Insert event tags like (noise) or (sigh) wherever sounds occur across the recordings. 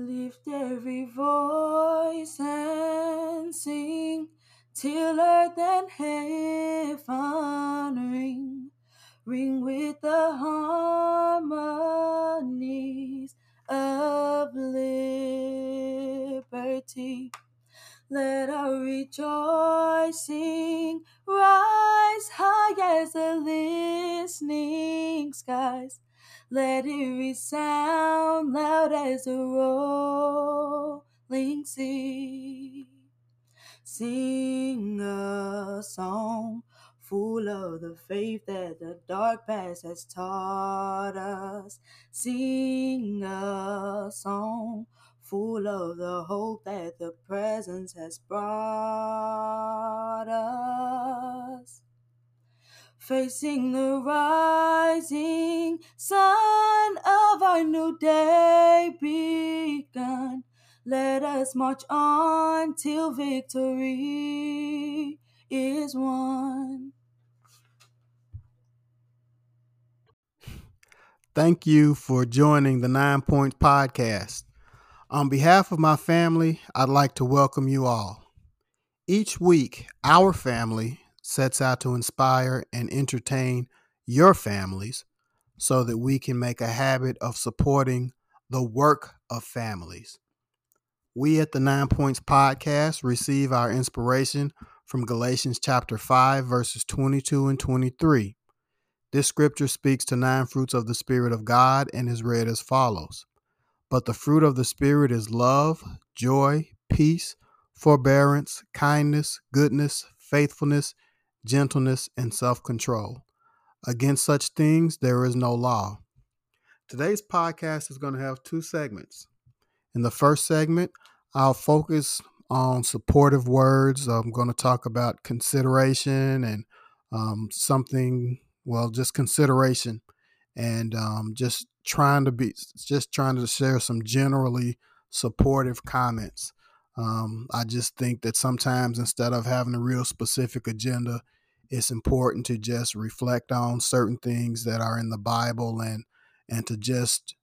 Lift every voice and sing till earth and heaven ring, ring with the harmonies of liberty. Let our rejoicing rise high as the listening skies. Let it resound loud as a rolling sea. Sing a song full of the faith that the dark past has taught us. Sing a song full of the hope that the presence has brought Facing the rising sun of our new day begun. Let us march on till victory is won. Thank you for joining the Nine Points Podcast. On behalf of my family, I'd like to welcome you all. Each week, our family sets out to inspire and entertain your families so that we can make a habit of supporting the work of families. We at the Nine Points Podcast receive our inspiration from Galatians chapter 5, verses 22 and 23. This scripture speaks to nine fruits of the Spirit of God and is read as follows But the fruit of the Spirit is love, joy, peace, forbearance, kindness, goodness, faithfulness, gentleness, and self control. Against such things there is no law. Today's podcast is going to have two segments. In the first segment, I'll focus on supportive words. I'm going to talk about consideration and um, something, well, just consideration and um, just trying to be, just trying to share some generally supportive comments. Um, I just think that sometimes instead of having a real specific agenda, it's important to just reflect on certain things that are in the Bible and and to just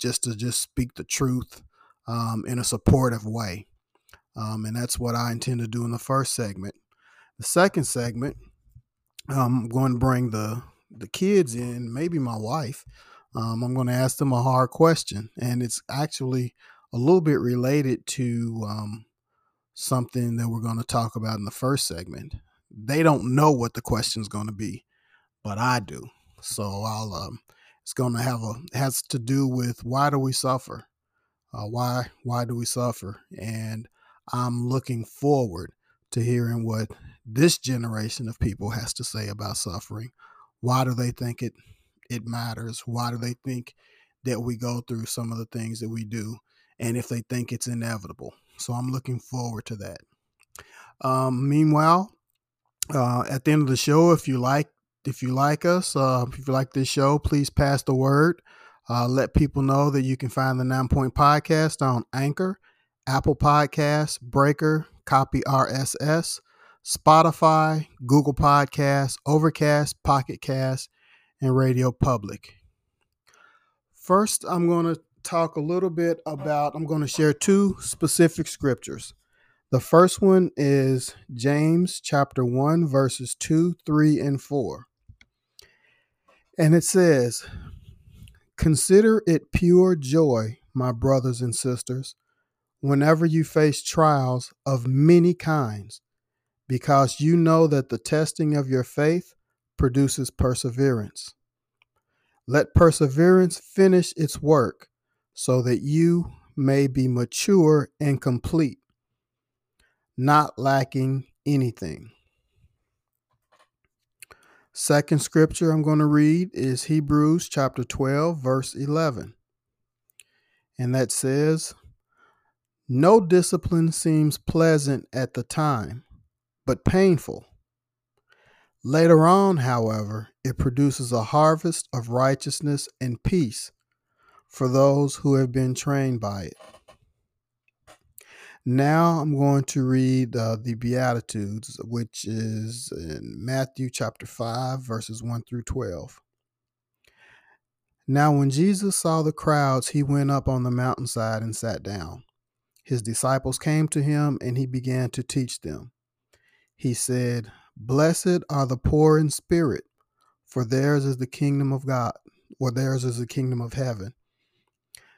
just to just speak the truth um, in a supportive way. Um, and that's what I intend to do in the first segment. The second segment, I'm going to bring the the kids in, maybe my wife. Um, I'm going to ask them a hard question, and it's actually a little bit related to um, something that we're going to talk about in the first segment. They don't know what the question is going to be, but I do. So I'll. Um, it's going to have a has to do with why do we suffer? Uh, why why do we suffer? And I'm looking forward to hearing what this generation of people has to say about suffering. Why do they think it it matters? Why do they think that we go through some of the things that we do? And if they think it's inevitable. So I'm looking forward to that. Um, meanwhile, uh, at the end of the show, if you like if you like us, uh, if you like this show, please pass the word. Uh, let people know that you can find the Nine Point Podcast on Anchor, Apple Podcasts, Breaker, Copy RSS, Spotify, Google Podcasts, Overcast, Pocket Cast, and Radio Public. First, I'm going to talk a little bit about, I'm going to share two specific scriptures. The first one is James chapter 1, verses 2, 3, and 4. And it says, Consider it pure joy, my brothers and sisters, whenever you face trials of many kinds, because you know that the testing of your faith produces perseverance. Let perseverance finish its work so that you may be mature and complete, not lacking anything. Second scripture I'm going to read is Hebrews chapter 12, verse 11. And that says, No discipline seems pleasant at the time, but painful. Later on, however, it produces a harvest of righteousness and peace for those who have been trained by it. Now I'm going to read uh, the Beatitudes, which is in Matthew chapter 5, verses 1 through 12. Now, when Jesus saw the crowds, he went up on the mountainside and sat down. His disciples came to him, and he began to teach them. He said, Blessed are the poor in spirit, for theirs is the kingdom of God, or theirs is the kingdom of heaven.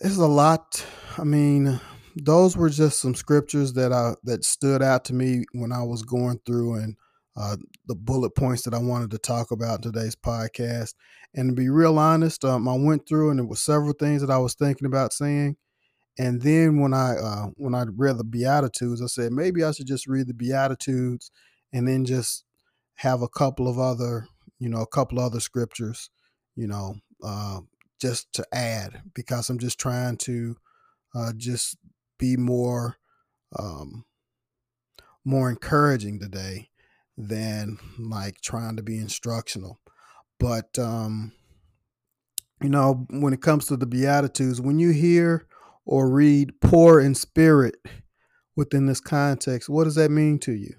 It's a lot. I mean, those were just some scriptures that I that stood out to me when I was going through and uh, the bullet points that I wanted to talk about in today's podcast. And to be real honest, um, I went through and there were several things that I was thinking about saying. And then when I uh, when I read the Beatitudes, I said maybe I should just read the Beatitudes and then just have a couple of other, you know, a couple other scriptures, you know, uh, just to add because I'm just trying to uh, just be more um, more encouraging today than like trying to be instructional. But um, you know, when it comes to the Beatitudes, when you hear or read poor in spirit within this context, what does that mean to you?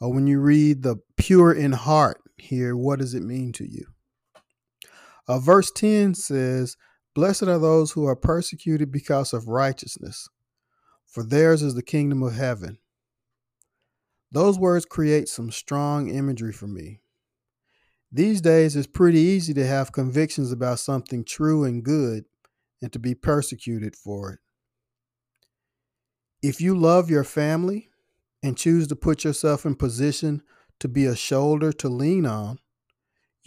Or when you read the pure in heart here, what does it mean to you? Uh, verse 10 says, Blessed are those who are persecuted because of righteousness, for theirs is the kingdom of heaven. Those words create some strong imagery for me. These days, it's pretty easy to have convictions about something true and good and to be persecuted for it. If you love your family and choose to put yourself in position to be a shoulder to lean on,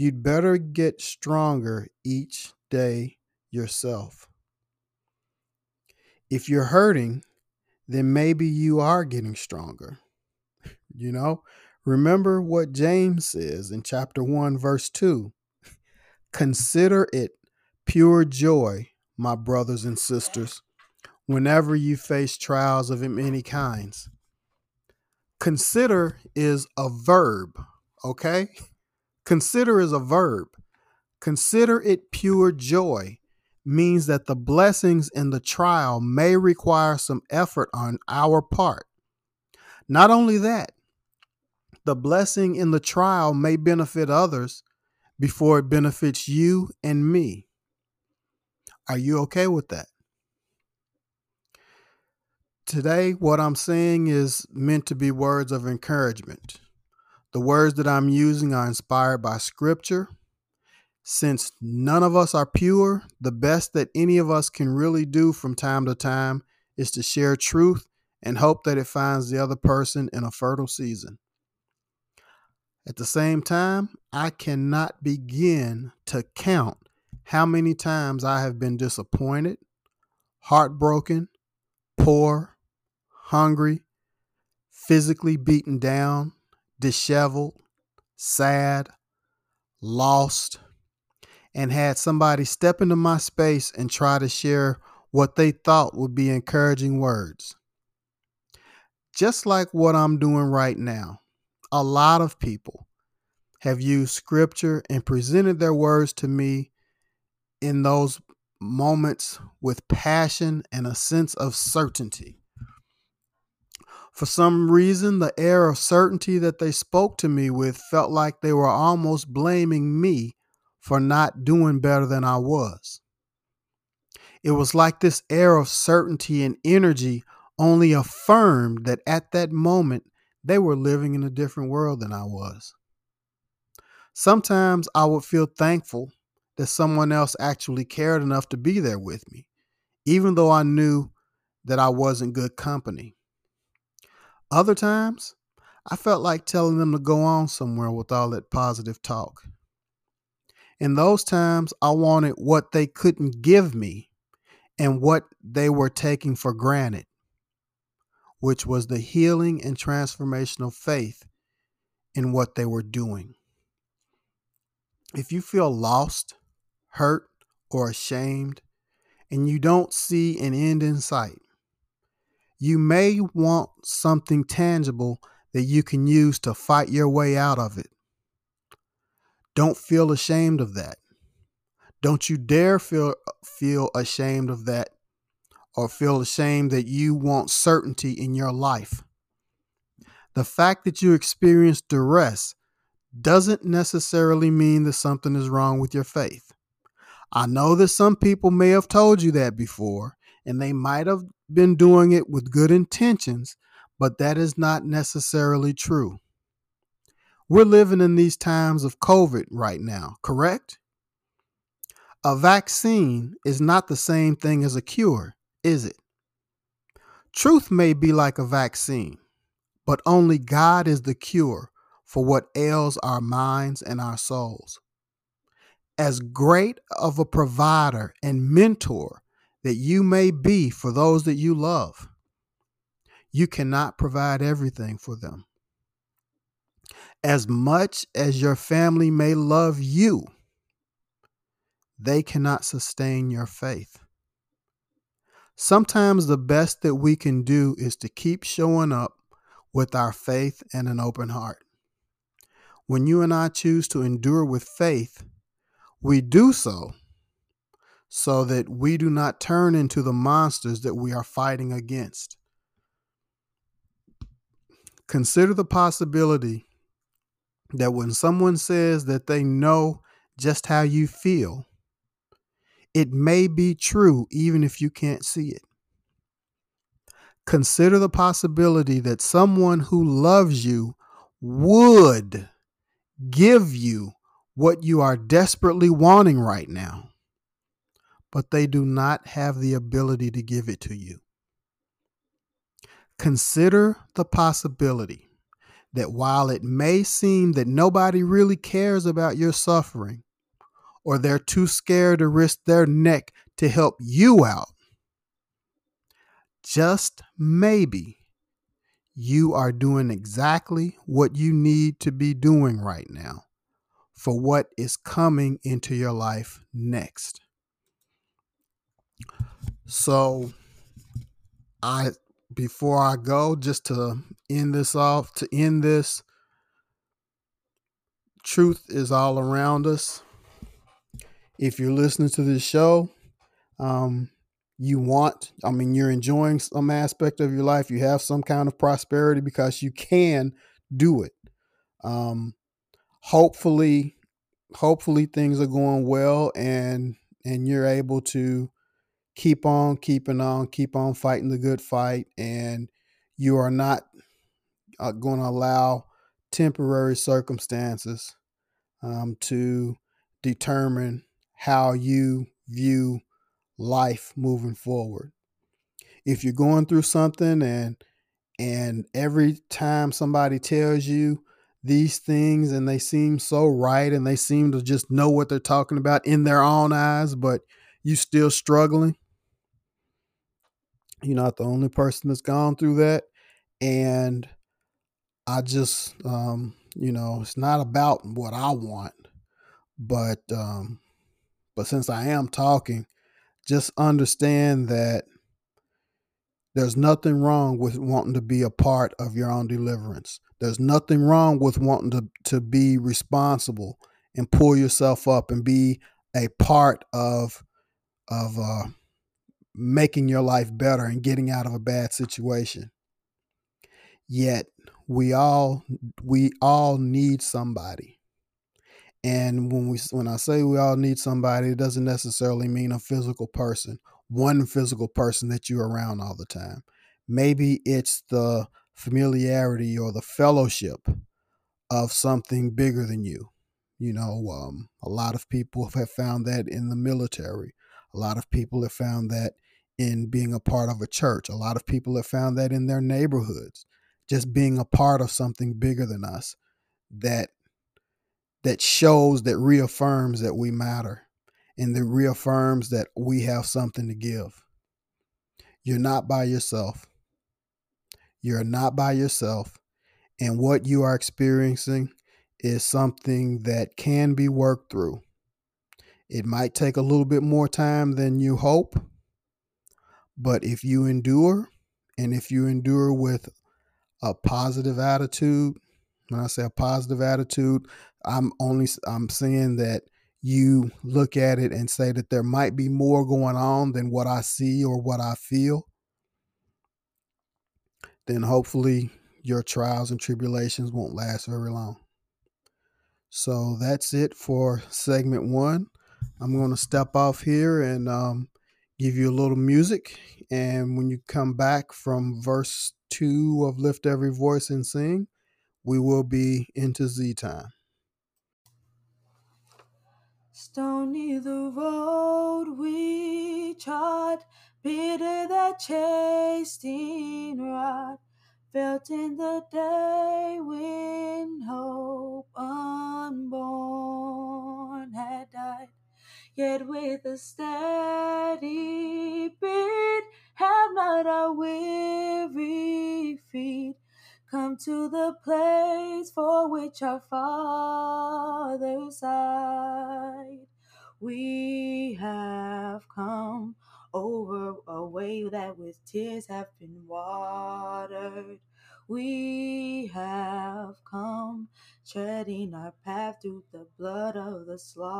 you'd better get stronger each day yourself. If you're hurting, then maybe you are getting stronger. You know, remember what James says in chapter 1, verse 2 Consider it pure joy, my brothers and sisters, whenever you face trials of many kinds. Consider is a verb, okay? Consider is a verb. Consider it pure joy means that the blessings in the trial may require some effort on our part. Not only that, the blessing in the trial may benefit others before it benefits you and me. Are you okay with that? Today, what I'm saying is meant to be words of encouragement. The words that I'm using are inspired by scripture. Since none of us are pure, the best that any of us can really do from time to time is to share truth and hope that it finds the other person in a fertile season. At the same time, I cannot begin to count how many times I have been disappointed, heartbroken, poor, hungry, physically beaten down, disheveled, sad, lost, and had somebody step into my space and try to share what they thought would be encouraging words. Just like what I'm doing right now a lot of people have used scripture and presented their words to me in those moments with passion and a sense of certainty. For some reason, the air of certainty that they spoke to me with felt like they were almost blaming me for not doing better than I was. It was like this air of certainty and energy only affirmed that at that moment they were living in a different world than I was. Sometimes I would feel thankful that someone else actually cared enough to be there with me, even though I knew that I wasn't good company. Other times, I felt like telling them to go on somewhere with all that positive talk. In those times, I wanted what they couldn't give me and what they were taking for granted, which was the healing and transformational faith in what they were doing. If you feel lost, hurt, or ashamed, and you don't see an end in sight, you may want something tangible that you can use to fight your way out of it. Don't feel ashamed of that. Don't you dare feel feel ashamed of that or feel ashamed that you want certainty in your life. The fact that you experience duress doesn't necessarily mean that something is wrong with your faith. I know that some people may have told you that before, and they might have been doing it with good intentions, but that is not necessarily true. We're living in these times of COVID right now, correct? A vaccine is not the same thing as a cure, is it? Truth may be like a vaccine, but only God is the cure for what ails our minds and our souls. As great of a provider and mentor that you may be for those that you love, you cannot provide everything for them. As much as your family may love you, they cannot sustain your faith. Sometimes the best that we can do is to keep showing up with our faith and an open heart. When you and I choose to endure with faith, we do so so that we do not turn into the monsters that we are fighting against. Consider the possibility that when someone says that they know just how you feel, it may be true even if you can't see it. Consider the possibility that someone who loves you would give you what you are desperately wanting right now, but they do not have the ability to give it to you. Consider the possibility that while it may seem that nobody really cares about your suffering, or they're too scared to risk their neck to help you out, just maybe you are doing exactly what you need to be doing right now for what is coming into your life next. So, I before I go, just to end this off, to end this, truth is all around us. If you're listening to this show, um, you want, I mean, you're enjoying some aspect of your life, you have some kind of prosperity because you can do it. Um, hopefully, hopefully things are going well and and you're able to keep on keeping on, keep on fighting the good fight, and you are not uh, going to allow temporary circumstances um, to determine how you view life moving forward. If you're going through something and and every time somebody tells you these things and they seem so right and they seem to just know what they're talking about in their own eyes, but you still struggling, you're not the only person that's gone through that. And I just, um, you know, it's not about what I want, but, um, but since I am talking, just understand that there's nothing wrong with wanting to be a part of your own deliverance. There's nothing wrong with wanting to, to be responsible and pull yourself up and be a part of of uh, making your life better and getting out of a bad situation. Yet we all we all need somebody. And when we when I say we all need somebody, it doesn't necessarily mean a physical person, one physical person that you're around all the time. Maybe it's the familiarity or the fellowship of something bigger than you. You know, um, a lot of people have found that in the military. A lot of people have found that in being a part of a church. A lot of people have found that in their neighborhoods, just being a part of something bigger than us that that shows that reaffirms that we matter and that reaffirms that we have something to give. You're not by yourself. You're not by yourself. And what you are experiencing is something that can be worked through. It might take a little bit more time than you hope, but if you endure, and if you endure with a positive attitude, when I say a positive attitude, I'm only I'm saying that you look at it and say that there might be more going on than what I see or what I feel, then hopefully your trials and tribulations won't last very long. So that's it for segment one. I'm going to step off here and um, give you a little music. And when you come back from verse two of Lift Every Voice and Sing, we will be into Z time. Stony the road we trod, bitter that chasing rod, felt in the day when hope unborn had died. Yet with a steady have not our weary feet come to the place for which our fathers sighed. We have come over a way that with tears have been watered. We have come treading our path through the blood of the slaughtered.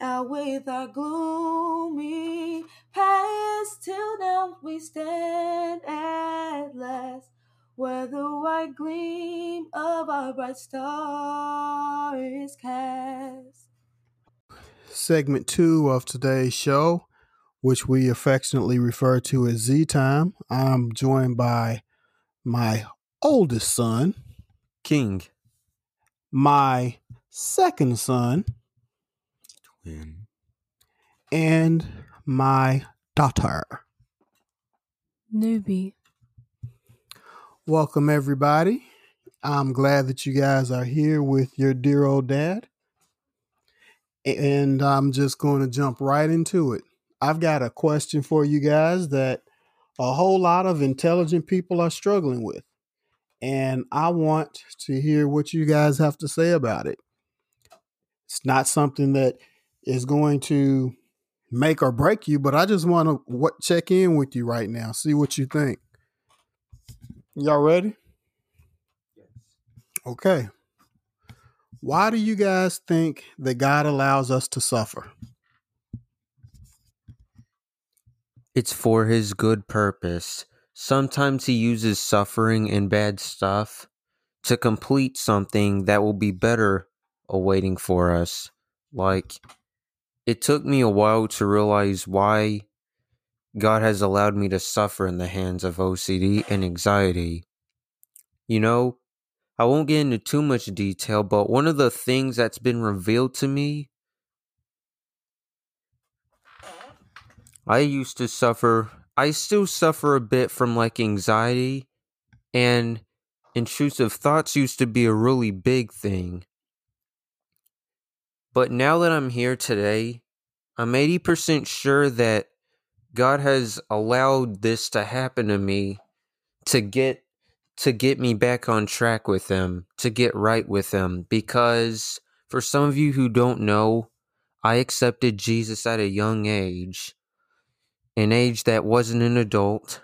Out with our gloomy past, till now we stand at last, where the white gleam of our bright star is cast. Segment two of today's show, which we affectionately refer to as Z Time. I'm joined by my oldest son, King. my second son, Twin. and my daughter. Newbie. Welcome, everybody. I'm glad that you guys are here with your dear old dad. And I'm just going to jump right into it. I've got a question for you guys that a whole lot of intelligent people are struggling with. And I want to hear what you guys have to say about it. It's not something that is going to make or break you, but I just want to what check in with you right now, see what you think. Y'all ready? Yes. Okay. Why do you guys think that God allows us to suffer? It's for his good purpose. Sometimes he uses suffering and bad stuff to complete something that will be better awaiting for us. Like, it took me a while to realize why God has allowed me to suffer in the hands of OCD and anxiety. You know, I won't get into too much detail, but one of the things that's been revealed to me I used to suffer, I still suffer a bit from like anxiety, and intrusive thoughts used to be a really big thing. But now that I'm here today, I'm 80% sure that God has allowed this to happen to me to get to get me back on track with him, to get right with him because for some of you who don't know, I accepted Jesus at a young age an age that wasn't an adult,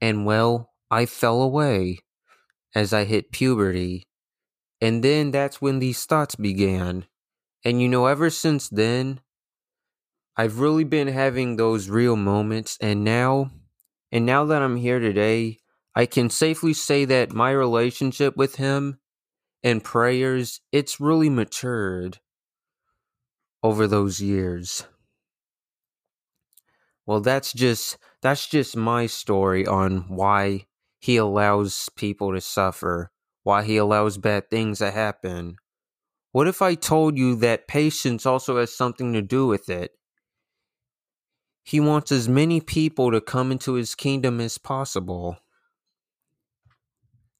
and well, I fell away as I hit puberty. And then that's when these thoughts began. And you know, ever since then, I've really been having those real moments. And now, and now that I'm here today, I can safely say that my relationship with him and prayers, it's really matured over those years. Well, that's just that's just my story on why he allows people to suffer. why he allows bad things to happen. What if I told you that patience also has something to do with it? He wants as many people to come into his kingdom as possible.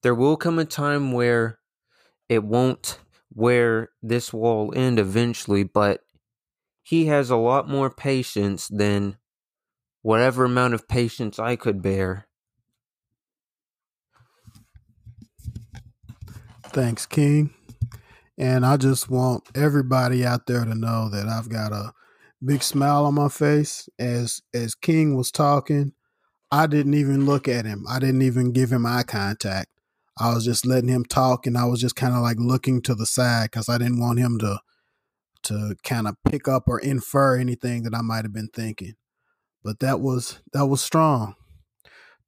There will come a time where it won't, where this will end eventually, but he has a lot more patience than whatever amount of patience I could bear. Thanks, King. And I just want everybody out there to know that I've got a big smile on my face as as King was talking. I didn't even look at him. I didn't even give him eye contact. I was just letting him talk and I was just kind of like looking to the side cuz I didn't want him to to kind of pick up or infer anything that I might have been thinking. But that was that was strong.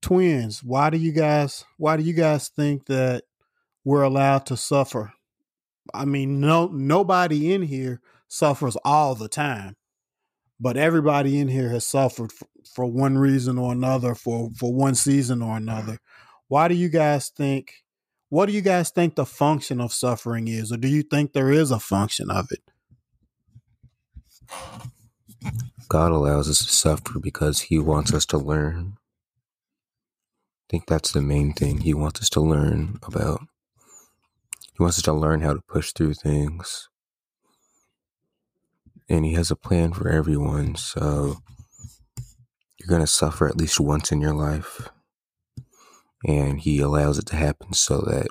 Twins, why do you guys why do you guys think that we're allowed to suffer? I mean, no nobody in here suffers all the time but everybody in here has suffered for, one reason or another for for one season or another. Why do you guys think what do you guys think the function of suffering is or do you think there is a function of it? God allows us to suffer because he wants us to learn. I think that's the main thing. He wants us to learn about he wants us to learn how to push through things and he has a plan for everyone. So you're going to suffer at least once in your life. And he allows it to happen so that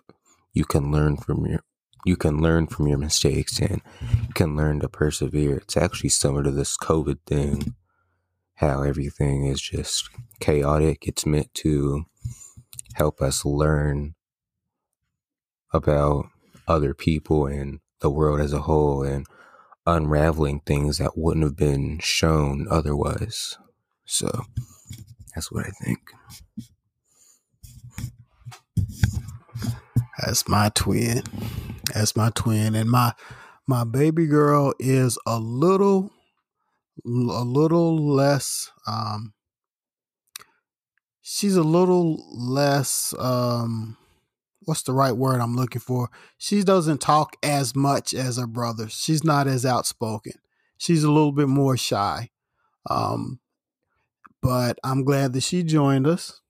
you can learn from your you can learn from your mistakes and you can learn to persevere. It's actually similar to this COVID thing, how everything is just chaotic. It's meant to help us learn about other people and the world as a whole and unraveling things that wouldn't have been shown otherwise. So that's what I think. That's my twin. That's my twin. And my my baby girl is a little a little less um she's a little less um what's the right word I'm looking for? She doesn't talk as much as her brother. She's not as outspoken. She's a little bit more shy. Um, but I'm glad that she joined us.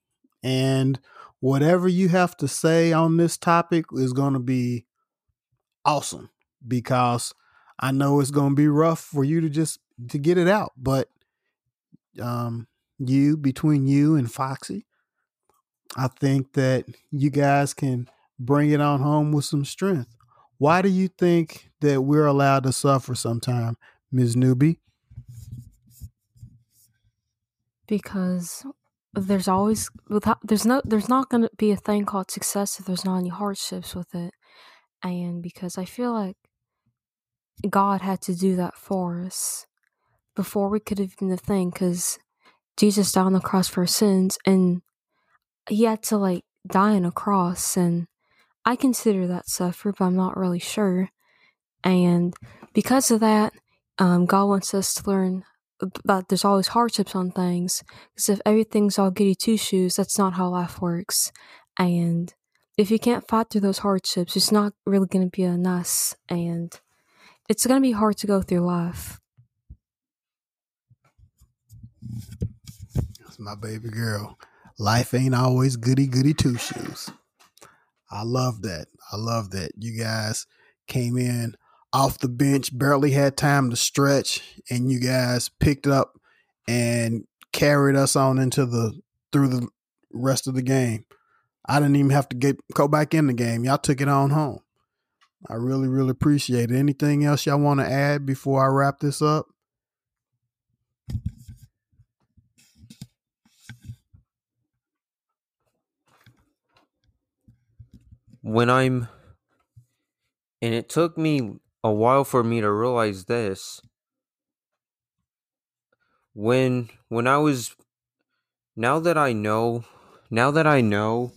And whatever you have to say on this topic is going to be awesome because I know it's going to be rough for you to just to get it out. But um, you between you and Foxy, I think that you guys can bring it on home with some strength. Why do you think that we're allowed to suffer sometime, Ms. Newbie? Because there's always without there's no there's not going to be a thing called success if there's not any hardships with it. And because I feel like God had to do that for us before we could have been the thing because Jesus died on the cross for our sins and he had to like die on a cross and I consider that suffer, but I'm not really sure. And because of that, um, God wants us to learn that there's always hardships on things. Because if everything's all goody two shoes, that's not how life works. And if you can't fight through those hardships, it's not really going to be a nice, and it's going to be hard to go through life. That's my baby girl. Life ain't always goody goody two shoes. I love that. I love that. You guys came in off the bench, barely had time to stretch, and you guys picked up and carried us on into the through the rest of the game. I didn't even have to get go back in the game. Y'all took it on home. I really, really appreciate it. Anything else y'all want to add before I wrap this up? When I'm and it took me a while for me to realize this when when I was now that I know now that I know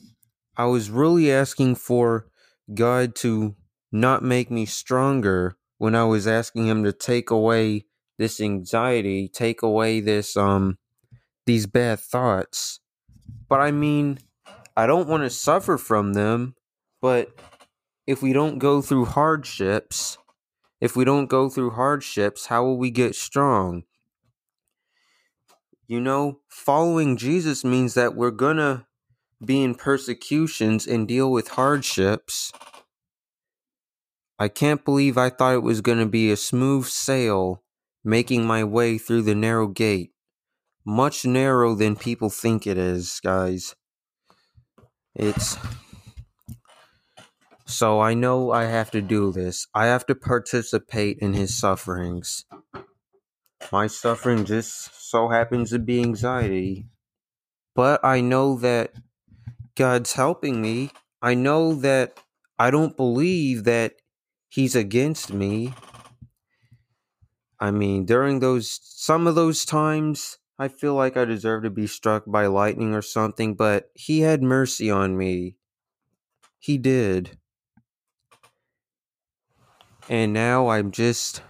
I was really asking for God to not make me stronger when I was asking him to take away this anxiety, take away this um these bad thoughts. But I mean, I don't want to suffer from them But if we don't go through hardships, if we don't go through hardships, how will we get strong? You know, following Jesus means that we're going to be in persecutions and deal with hardships. I can't believe I thought it was going to be a smooth sail making my way through the narrow gate. Much narrower than people think it is, guys. It's. So I know I have to do this. I have to participate in his sufferings. My suffering just so happens to be anxiety. But I know that God's helping me. I know that I don't believe that He's against me. I mean, during those, some of those times, I feel like I deserve to be struck by lightning or something, but He had mercy on me. He did. And now I'm just.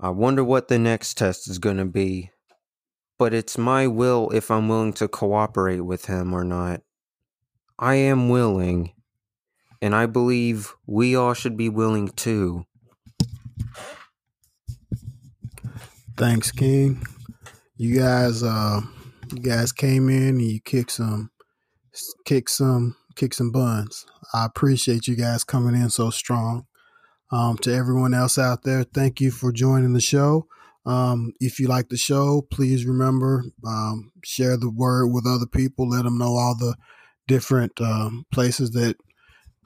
I wonder what the next test is going to be. But it's my will if I'm willing to cooperate with him or not. I am willing. And I believe we all should be willing too. Thanks, King. You guys, uh, you guys came in and you kicked some, kicked some, kicked and buns. I appreciate you guys coming in so strong. Um, to everyone else out there, thank you for joining the show. Um, if you like the show, please remember um, share the word with other people. Let them know all the different um, places that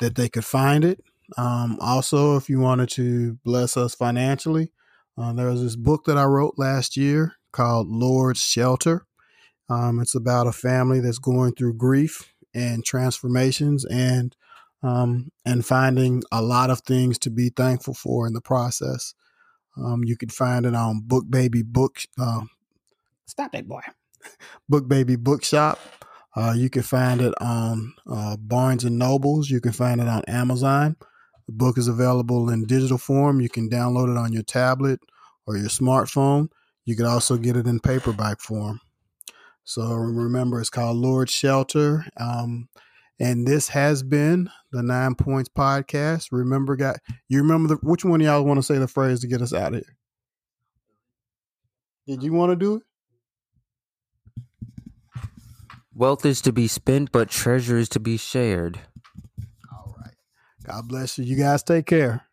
that they could find it. Um, also, if you wanted to bless us financially, uh, there was this book that I wrote last year called Lord's Shelter. Um, it's about a family that's going through grief and transformations and um, and finding a lot of things to be thankful for in the process. Um, you can find it on Book Baby Book. Uh, stop that boy. (laughs) Book Baby Bookshop. Uh, you can find it on uh, Barnes and Nobles. You can find it on Amazon. The book is available in digital form. You can download it on your tablet or your smartphone. You can also get it in paperback form. So remember, it's called Lord's Shelter. Um, and this has been the Nine Points Podcast. Remember, guy, you remember the, which one of y'all want to say the phrase to get us out of here? Did you want to do it? Wealth is to be spent, but treasure is to be shared. All right. God bless you. You guys take care.